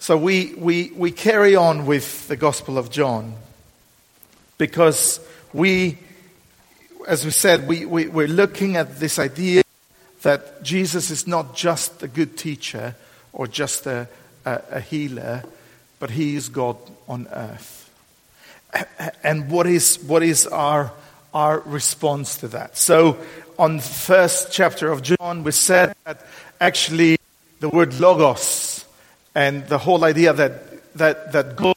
So we, we, we carry on with the Gospel of John because we, as we said, we, we, we're looking at this idea that Jesus is not just a good teacher or just a, a, a healer, but he is God on earth. And what is, what is our, our response to that? So, on the first chapter of John, we said that actually the word logos and the whole idea that, that, that God,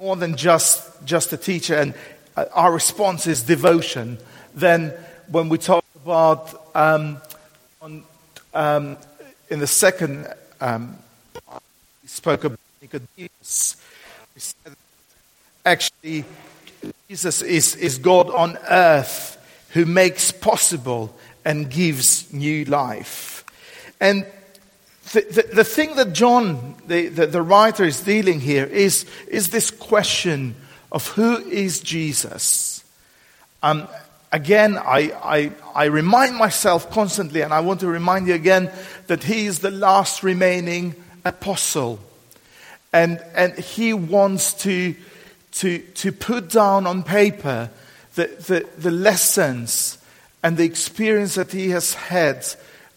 more than just, just a teacher, and uh, our response is devotion, then when we talk about um, on, um, in the second, um, we spoke about Nicodemus. We said actually Jesus is, is God on earth who makes possible and gives new life. And the, the, the thing that John, the, the, the writer, is dealing here is, is this question of who is Jesus. Um, again, I, I, I remind myself constantly, and I want to remind you again, that he is the last remaining apostle. And, and he wants to, to, to put down on paper the, the, the lessons and the experience that he has had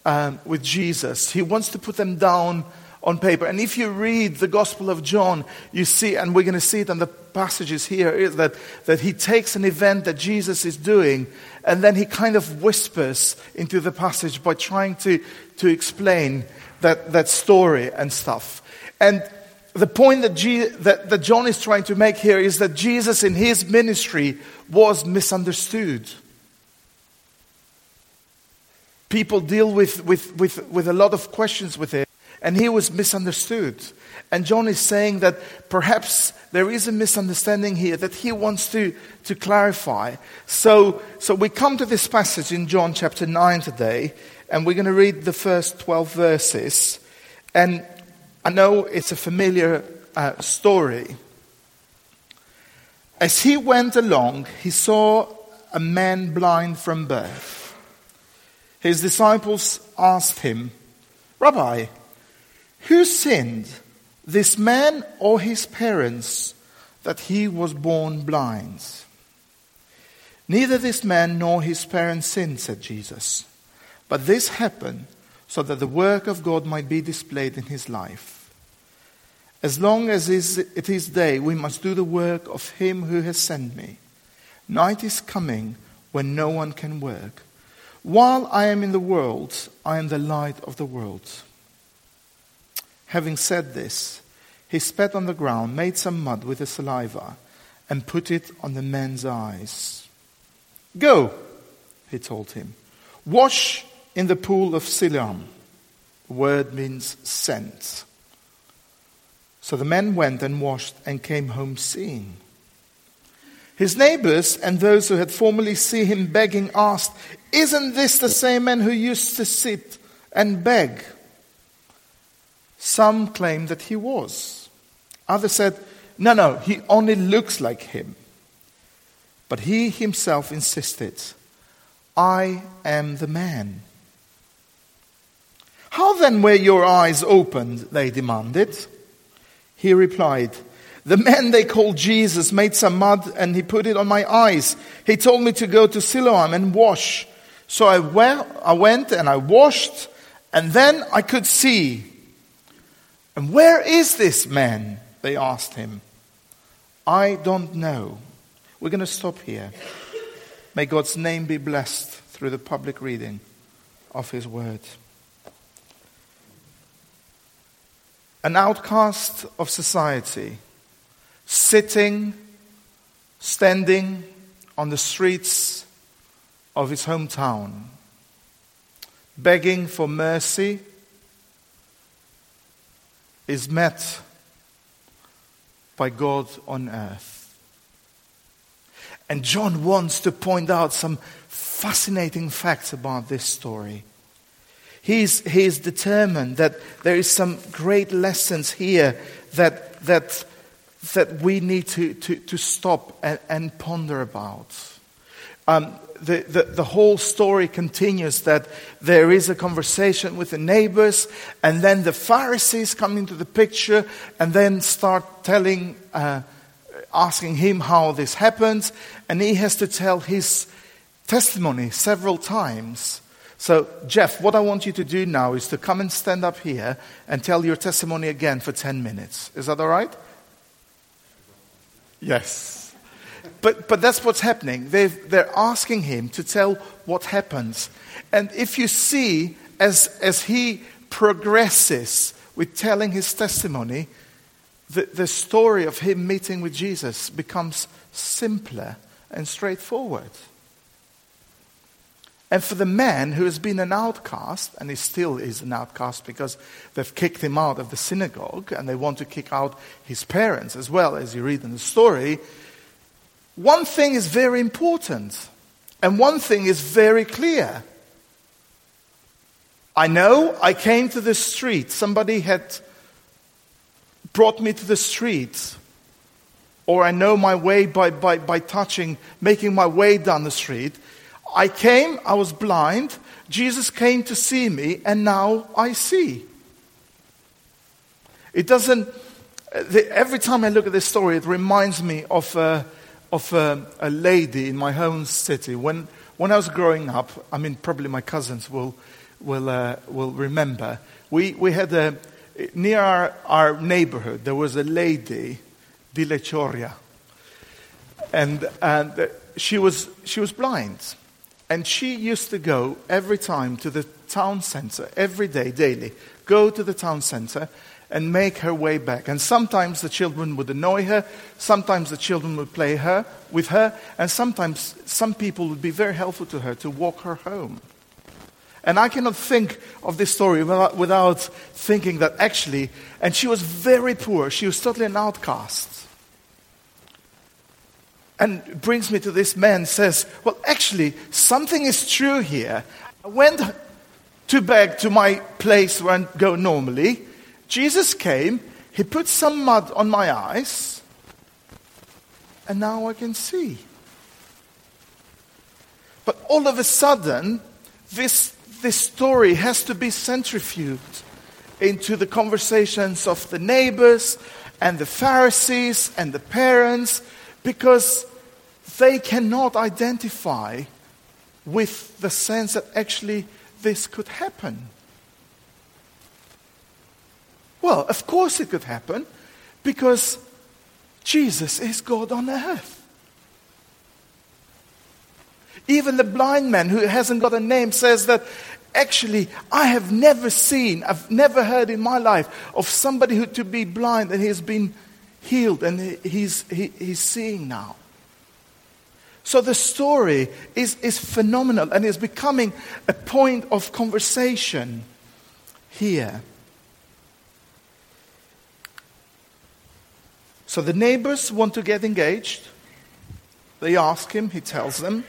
um, with Jesus. He wants to put them down on paper. And if you read the Gospel of John, you see, and we're going to see it in the passages here, that, that he takes an event that Jesus is doing, and then he kind of whispers into the passage by trying to, to explain that, that story and stuff. And the point that, G, that, that John is trying to make here is that Jesus in his ministry was misunderstood. People deal with, with, with, with a lot of questions with it and he was misunderstood. And John is saying that perhaps there is a misunderstanding here that he wants to, to clarify. So, so we come to this passage in John chapter 9 today, and we're going to read the first 12 verses. And I know it's a familiar uh, story. As he went along, he saw a man blind from birth. His disciples asked him, Rabbi, who sinned, this man or his parents, that he was born blind? Neither this man nor his parents sinned, said Jesus. But this happened so that the work of God might be displayed in his life. As long as it is day, we must do the work of him who has sent me. Night is coming when no one can work. While I am in the world, I am the light of the world. Having said this, he spat on the ground, made some mud with the saliva, and put it on the man's eyes. Go, he told him. Wash in the pool of Siloam. The word means sent. So the man went and washed and came home seeing. His neighbors and those who had formerly seen him begging asked, Isn't this the same man who used to sit and beg? Some claimed that he was. Others said, no, no, he only looks like him. But he himself insisted, I am the man. How then were your eyes opened? They demanded. He replied, The man they called Jesus made some mud and he put it on my eyes. He told me to go to Siloam and wash. So I went and I washed, and then I could see. And where is this man? They asked him. I don't know. We're going to stop here. May God's name be blessed through the public reading of his word. An outcast of society, sitting, standing on the streets of his hometown, begging for mercy is met by God on earth. And John wants to point out some fascinating facts about this story. He's, he's determined that there is some great lessons here that, that, that we need to, to, to stop and, and ponder about. Um, the, the, the, whole story continues that there is a conversation with the neighbors, and then the Pharisees come into the picture and then start telling, uh, asking him how this happens, and he has to tell his testimony several times. So, Jeff, what I want you to do now is to come and stand up here and tell your testimony again for 10 minutes. Is that all right? Yes. But, but that's what's happening. they they're asking him to tell what happens. And if you see, as, as he progresses with telling his testimony, the, the story of him meeting with Jesus becomes simpler and straightforward. And for the man who has been an outcast, and he still is an outcast because they've kicked him out of the synagogue and they want to kick out his parents as well, as you read in the story, one thing is very important, and one thing is very clear. I know I came to the street, somebody had brought me to the street, or I know my way by, by, by touching, making my way down the street. I came, I was blind. Jesus came to see me, and now I see. It doesn't, every time I look at this story, it reminds me of, a, of a, a lady in my home city. When, when I was growing up, I mean, probably my cousins will, will, uh, will remember, we, we had a, near our, our neighborhood, there was a lady, Di Lechoria, and, and she, was, she was blind. And she used to go every time to the town center, every day, daily, go to the town center and make her way back. And sometimes the children would annoy her, sometimes the children would play her with her, and sometimes some people would be very helpful to her to walk her home. And I cannot think of this story without, without thinking that actually, and she was very poor, she was totally an outcast and brings me to this man says, Well, actually, something is true here. I went to beg to my place where I go normally. Jesus came, he put some mud on my eyes, and now I can see. But all of a sudden, this, this story has to be centrifuged into the conversations of the neighbors and the Pharisees and the parents because they cannot identify with the sense that actually this could happen. Well, of course it could happen because Jesus is God on earth. Even the blind man who hasn't got a name says that actually I have never seen, I've never heard in my life of somebody who to be blind and he has been healed and he's, he, he's seeing now. So the story is, is phenomenal and is becoming a point of conversation here. So the neighbors want to get engaged. They ask him, he tells them.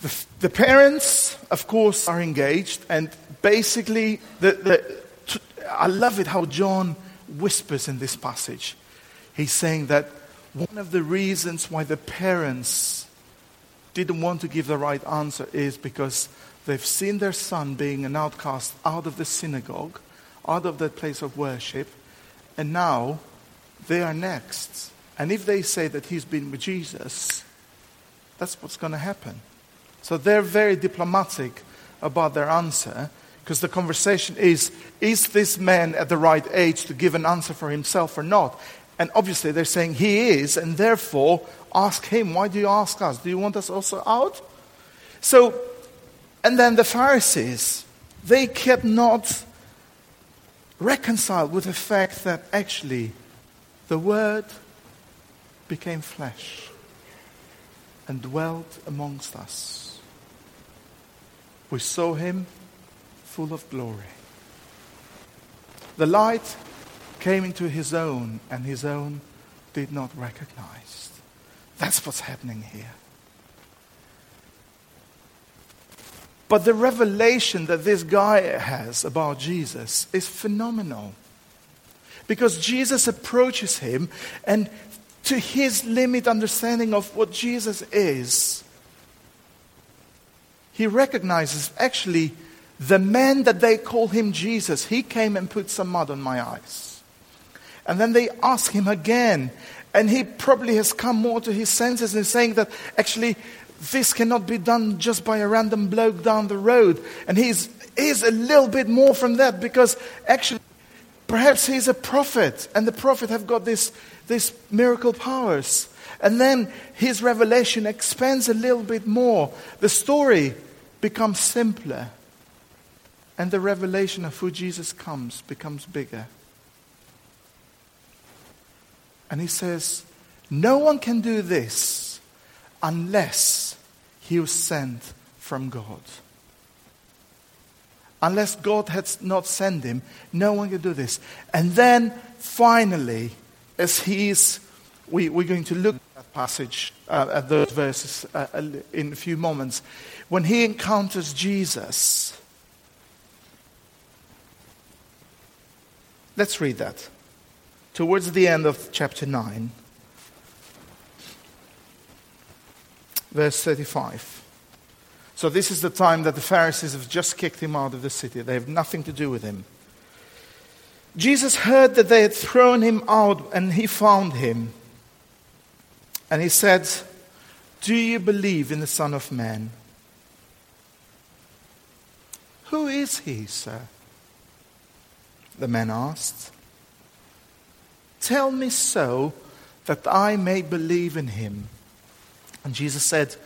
The, the parents, of course, are engaged, and basically, the, the, I love it how John whispers in this passage. He's saying that one of the reasons why the parents didn't want to give the right answer is because they've seen their son being an outcast out of the synagogue, out of that place of worship, and now they are next. And if they say that he's been with Jesus, that's what's going to happen. So they're very diplomatic about their answer because the conversation is is this man at the right age to give an answer for himself or not? And obviously they're saying he is, and therefore ask him. Why do you ask us? Do you want us also out? So, and then the Pharisees, they kept not reconciled with the fact that actually the Word became flesh and dwelt amongst us. We saw him full of glory. The light came into his own, and his own did not recognize. That's what's happening here. But the revelation that this guy has about Jesus is phenomenal. Because Jesus approaches him and to his limit understanding of what Jesus is, he recognizes actually the man that they call him Jesus, he came and put some mud on my eyes. And then they ask him again, and he probably has come more to his senses and saying that actually this cannot be done just by a random bloke down the road. And he's, he's a little bit more from that because actually perhaps he's a prophet and the prophet have got this, this miracle powers. And then his revelation expands a little bit more. The story becomes simpler. And the revelation of who Jesus comes becomes bigger. And he says, No one can do this unless he was sent from God. Unless God had not sent him, no one can do this. And then finally, as he's, we, we're going to look at that passage, uh, at those verses uh, in a few moments. When he encounters Jesus, let's read that. Towards the end of chapter 9. verse 35. So, this is the time that the Pharisees have just kicked him out of the city. They have nothing to do with him. Jesus heard that they had thrown him out, and he found him. And he said, Do you believe in the Son of Man? Who is he, sir? The man asked. Tell me so that I may believe in him. And Jesus said,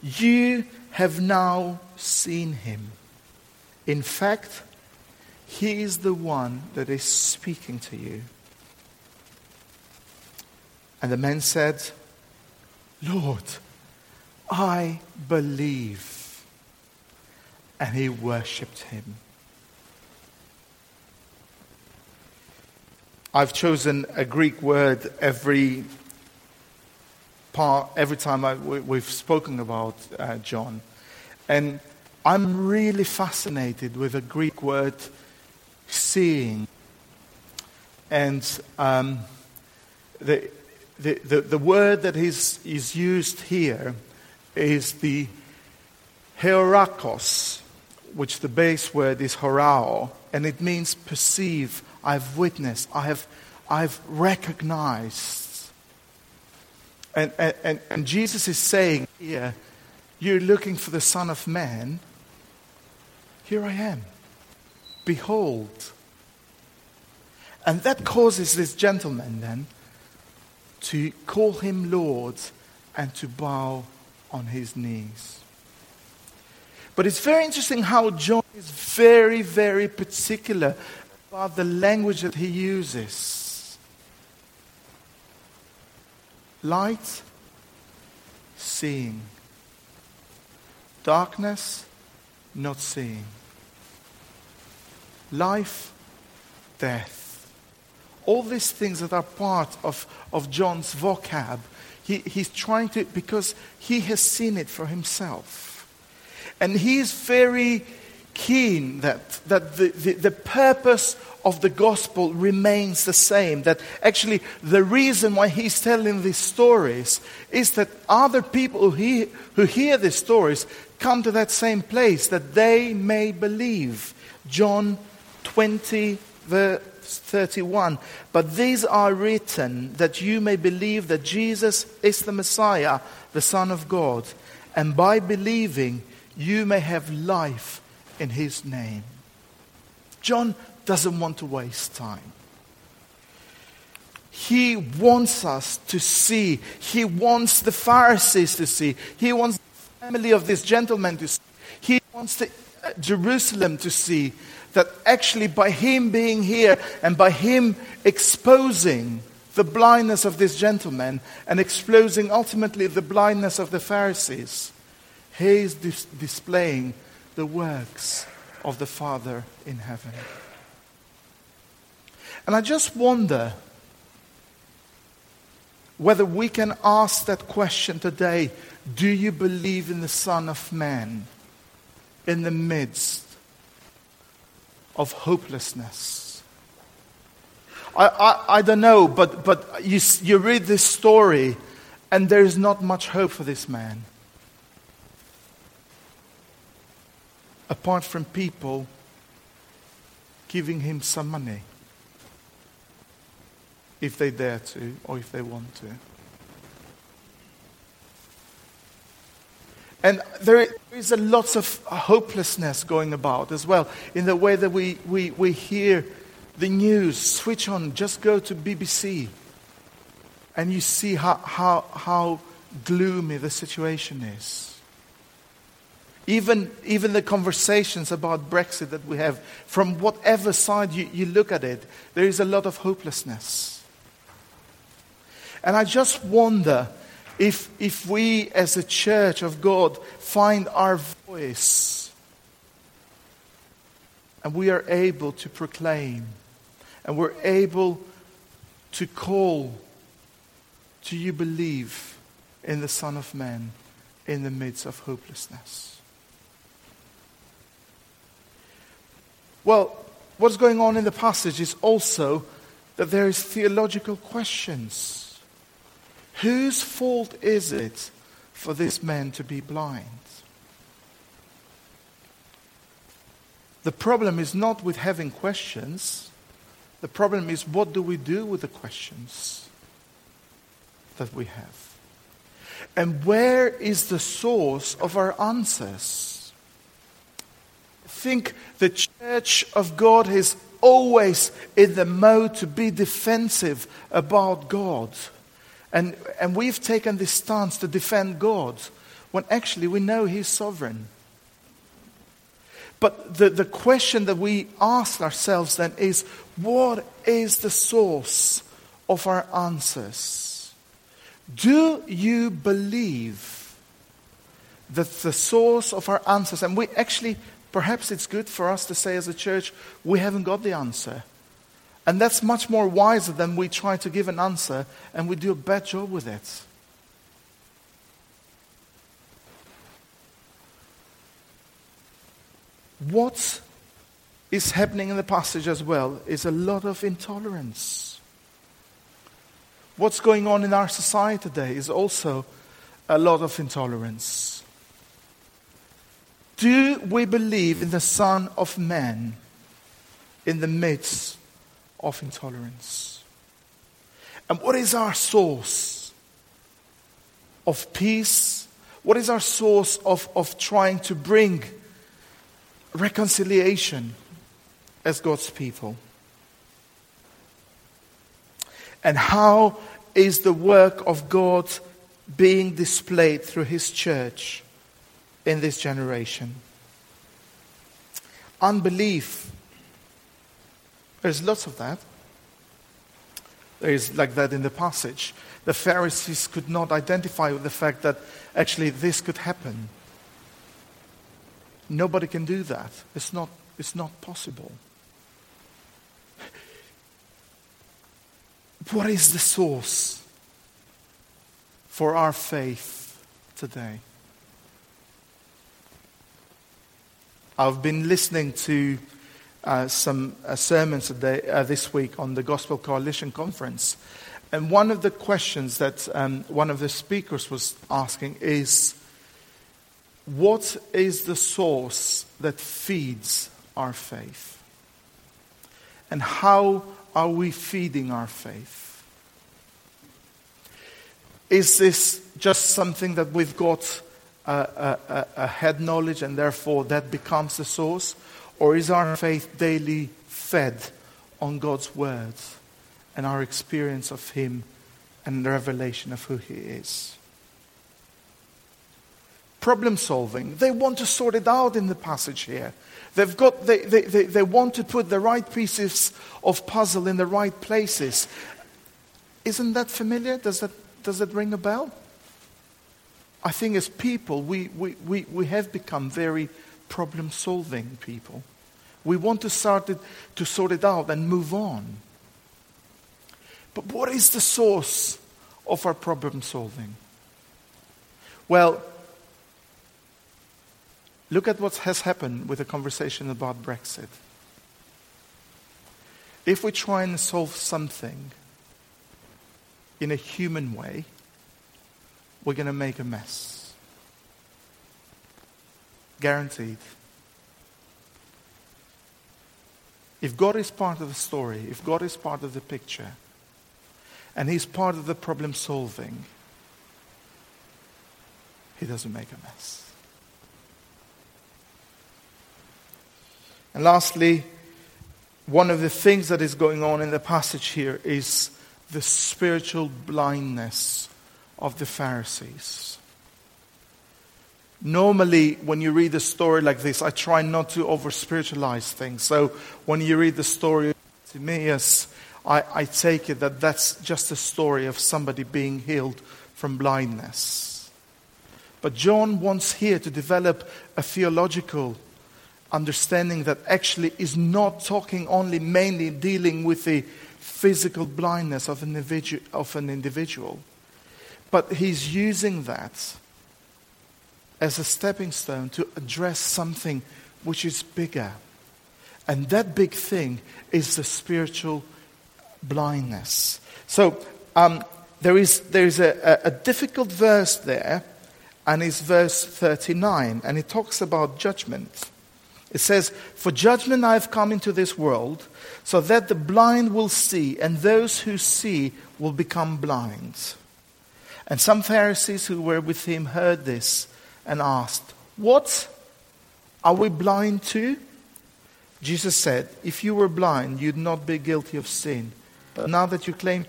You have now seen him. In fact, he is the one that is speaking to you. And the man said, Lord, I believe. And he worshipped him. I've chosen a Greek word every part every time I, we, have spoken about uh, John. And I'm really fascinated with the Greek word seeing. And um, the, the, the, the, word that is, is used here is the heorakos, which the base word is horao, and it means perceive, I've witnessed, I have, I've recognized. And, and, and Jesus is saying here, You're looking for the Son of Man. Here I am. Behold. And that causes this gentleman then to call him Lord and to bow on his knees. But it's very interesting how John is very, very particular about the language that he uses. Light, seeing. Darkness, not seeing. Life, death. All these things that are part of, of John's vocab, he, he's trying to, because he has seen it for himself. And he's very keen that, that the, the, the, purpose of the gospel remains the same. That actually the reason why he's telling these stories is that other people who, he, who hear these stories come to that same place, that they may believe. John 20, verse 31. But these are written that you may believe that Jesus is the Messiah, the Son of God, and by believing you may have life in his name. John doesn't want to waste time. He wants us to see. He wants the Pharisees to see. He wants the family of this gentleman to see. He wants the, uh, Jerusalem to see that actually by him being here and by him exposing the blindness of this gentleman and exposing ultimately the blindness of the Pharisees, he is dis- displaying the works of the Father in heaven. And I just wonder whether we can ask that question today do you believe in the Son of Man in the midst of hopelessness? I, I, I don't know, but, but you, you read this story and there is not much hope for this man. Apart from people giving him some money if they dare to or if they want to. And there is a lot of hopelessness going about as well in the way that we, we, we hear the news. Switch on, just go to BBC, and you see how, how, how gloomy the situation is. Even, even the conversations about Brexit that we have, from whatever side you, you look at it, there is a lot of hopelessness. And I just wonder if, if we as a church of God find our voice and we are able to proclaim and we're able to call, do you believe in the Son of Man in the midst of hopelessness? Well, what's going on in the passage is also that there is theological questions Whose fault is it for this man to be blind? The problem is not with having questions. The problem is what do we do with the questions that we have? And where is the source of our answers? Think the church of God is always in the mode to be defensive about God. And, and we've taken this stance to defend God when actually we know He's sovereign. But the, the question that we ask ourselves then is what is the source of our answers? Do you believe that the source of our answers, and we actually, perhaps it's good for us to say as a church, we haven't got the answer. And that's much more wiser than we try to give an answer and we do a bad job with it. What is happening in the passage as well is a lot of intolerance. What's going on in our society today is also a lot of intolerance. Do we believe in the Son of Man in the midst of intolerance. And what is our source of peace? What is our source of, of trying to bring reconciliation as God's people? And how is the work of God being displayed through His church in this generation? Unbelief there's lots of that. There is like that in the passage. The Pharisees could not identify with the fact that actually this could happen. Nobody can do that. It's not, it's not possible. What is the source for our faith today? I've been listening to uh, some uh, sermons today, uh, this week on the Gospel Coalition Conference. And one of the questions that um, one of the speakers was asking is what is the source that feeds our faith? And how are we feeding our faith? Is this just something that we've got a, a, a head knowledge and therefore that becomes the source? Or is our faith daily fed on God's words and our experience of Him and the revelation of who He is? Problem solving. They want to sort it out in the passage here. They've got, they, they, they, they want to put the right pieces of puzzle in the right places. Isn't that familiar? Does that, does that ring a bell? I think as people, we, we, we, we have become very problem solving people. We want to start it, to sort it out and move on. But what is the source of our problem solving? Well, look at what has happened with the conversation about Brexit. if we try and solve something in a human way, we're going to make a mess. Guaranteed. If God is part of the story, if God is part of the picture, and He's part of the problem solving, He doesn't make a mess. And lastly, one of the things that is going on in the passage here is the spiritual blindness of the Pharisees. Normally, when you read a story like this, I try not to over spiritualize things. So when you read the story of Timaeus, I, I take it that that's just a story of somebody being healed from blindness. But John wants here to develop a theological understanding that actually is not talking only mainly dealing with the physical blindness of an, individu- of an individual, but he's using that as a stepping stone to address something which is bigger. And that big thing is the spiritual blindness. So um, there is, there is a, a, a difficult verse there, and it's verse 39, and it talks about judgment. It says, For judgment I have come into this world, so that the blind will see, and those who see will become blind. And some Pharisees who were with him heard this and asked, What? Are we blind too? Jesus said, If you were blind, you'd not be guilty of sin. But now that you claim,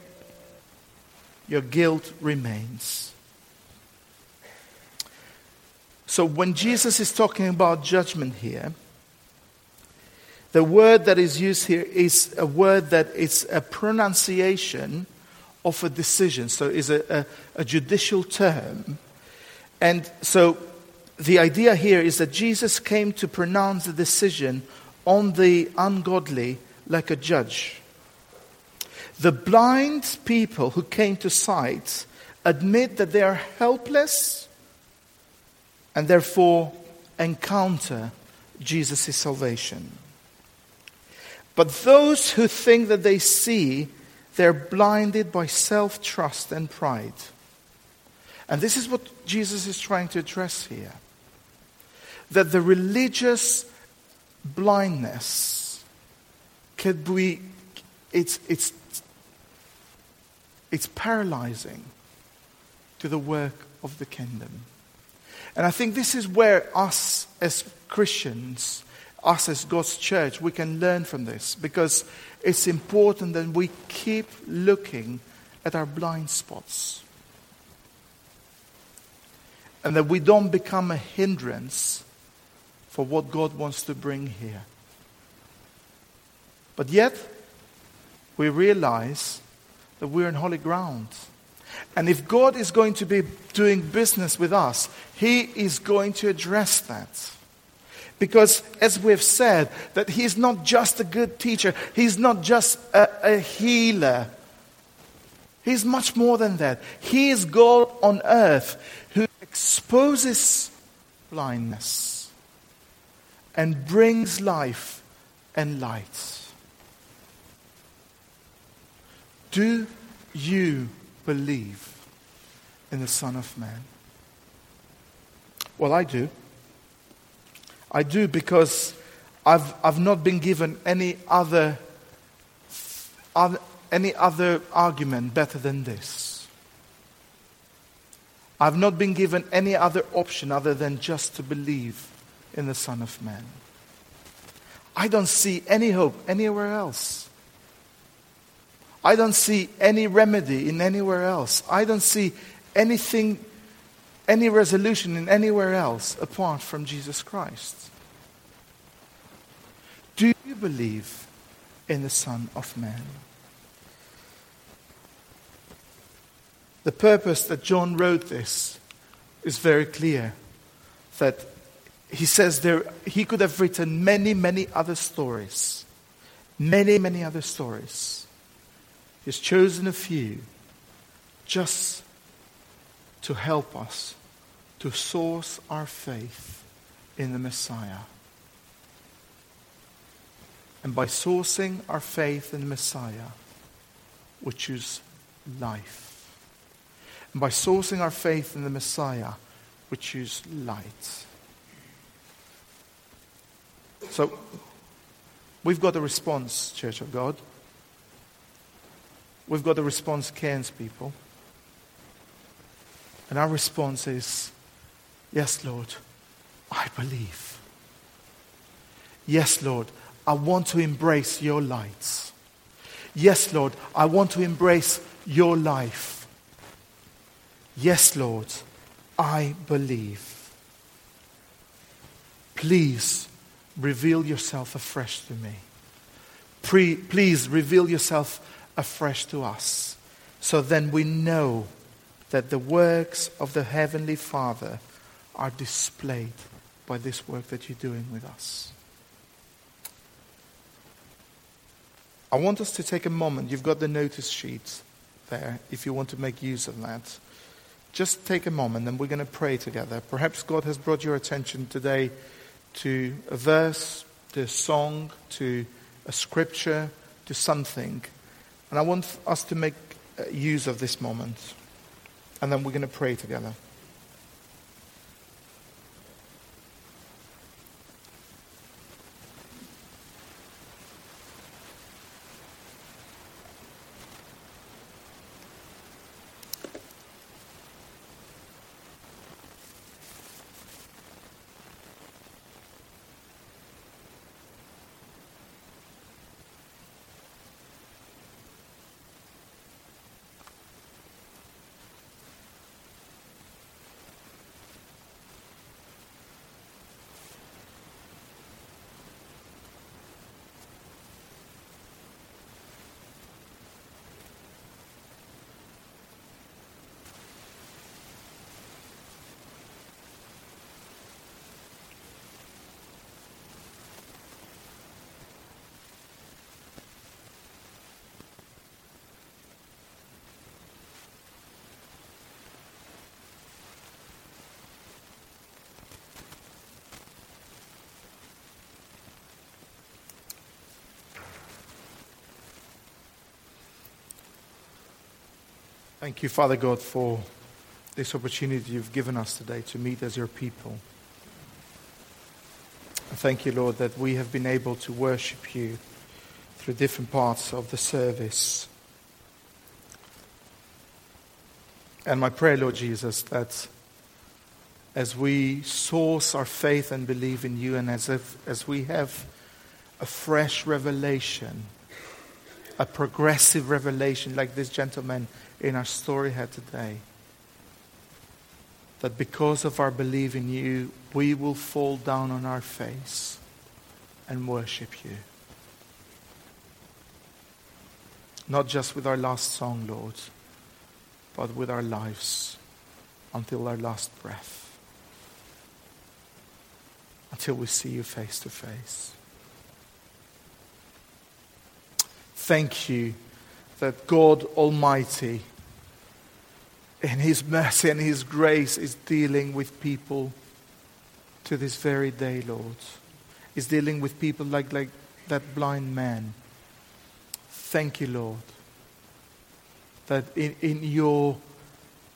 your guilt remains. So when Jesus is talking about judgment here, the word that is used here is a word that is a pronunciation of a decision. So it's a, a, a judicial term. And so the idea here is that Jesus came to pronounce the decision on the ungodly like a judge. The blind people who came to sight admit that they are helpless and therefore encounter Jesus' salvation. But those who think that they see, they're blinded by self trust and pride. And this is what Jesus is trying to address here. That the religious blindness could be, it's, it's, it's paralyzing to the work of the kingdom. And I think this is where us as Christians us as God's church, we can learn from this because it's important that we keep looking at our blind spots. And that we don't become a hindrance for what God wants to bring here. But yet, we realize that we're in holy ground. And if God is going to be doing business with us, He is going to address that. Because, as we've said, that he's not just a good teacher, he's not just a, a healer. He's much more than that. He is God on earth who exposes blindness and brings life and light. Do you believe in the Son of Man? Well, I do. I do because I've, I've not been given any other, other, any other argument better than this. I've not been given any other option other than just to believe in the Son of Man. I don't see any hope anywhere else. I don't see any remedy in anywhere else. I don't see anything any resolution in anywhere else apart from Jesus Christ? Do you believe in the Son of Man? The purpose that John wrote this is very clear. That he says there, he could have written many, many other stories. Many, many other stories. He's chosen a few just to help us to source our faith in the Messiah. And by sourcing our faith in the Messiah, which is life. And by sourcing our faith in the Messiah, which is light. So, we've got a response, Church of God. We've got a response, Cairns people. And our response is, Yes, Lord, I believe. Yes, Lord, I want to embrace your lights. Yes, Lord, I want to embrace your life. Yes, Lord, I believe. Please reveal yourself afresh to me. Pre- please reveal yourself afresh to us. So then we know that the works of the Heavenly Father are displayed by this work that you're doing with us. I want us to take a moment. You've got the notice sheet there if you want to make use of that. Just take a moment and we're going to pray together. Perhaps God has brought your attention today to a verse, to a song, to a scripture, to something. And I want us to make uh, use of this moment. And then we're going to pray together. Thank you, Father God, for this opportunity you've given us today to meet as your people. Thank you, Lord, that we have been able to worship you through different parts of the service. And my prayer, Lord Jesus, that as we source our faith and believe in you, and as, if, as we have a fresh revelation, a progressive revelation like this gentleman in our story here today. That because of our belief in you, we will fall down on our face and worship you. Not just with our last song, Lord, but with our lives until our last breath. Until we see you face to face. Thank you that God Almighty in His mercy and His grace is dealing with people to this very day, Lord. Is dealing with people like, like that blind man. Thank you, Lord, that in, in your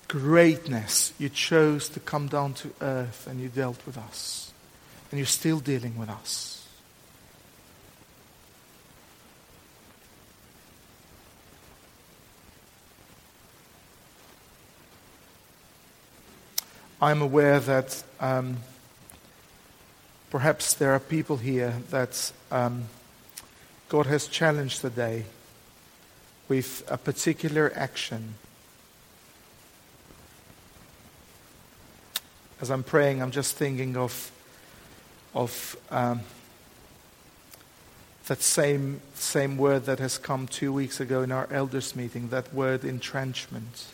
greatness you chose to come down to earth and you dealt with us. And you're still dealing with us. I'm aware that um, perhaps there are people here that um, God has challenged today with a particular action. As I'm praying, I'm just thinking of, of um, that same, same word that has come two weeks ago in our elders' meeting, that word entrenchment.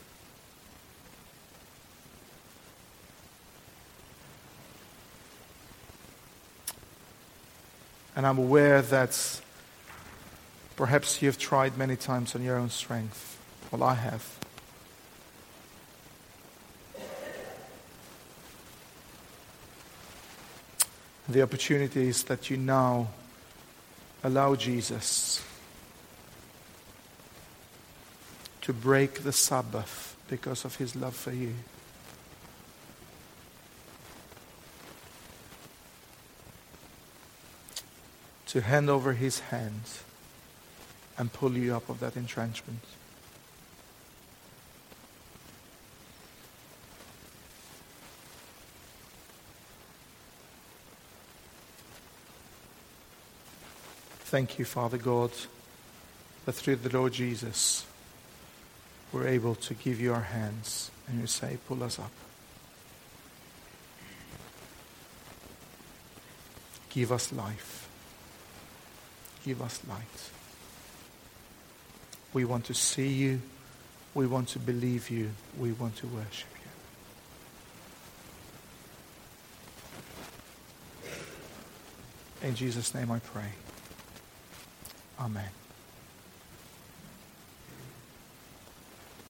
And I'm aware that perhaps you've tried many times on your own strength. Well, I have. The opportunity is that you now allow Jesus to break the Sabbath because of his love for you. To hand over his hands and pull you up of that entrenchment. Thank you, Father God, that through the Lord Jesus, we're able to give you our hands and you say, pull us up. Give us life. Give us light. We want to see you. We want to believe you. We want to worship you. In Jesus' name I pray. Amen.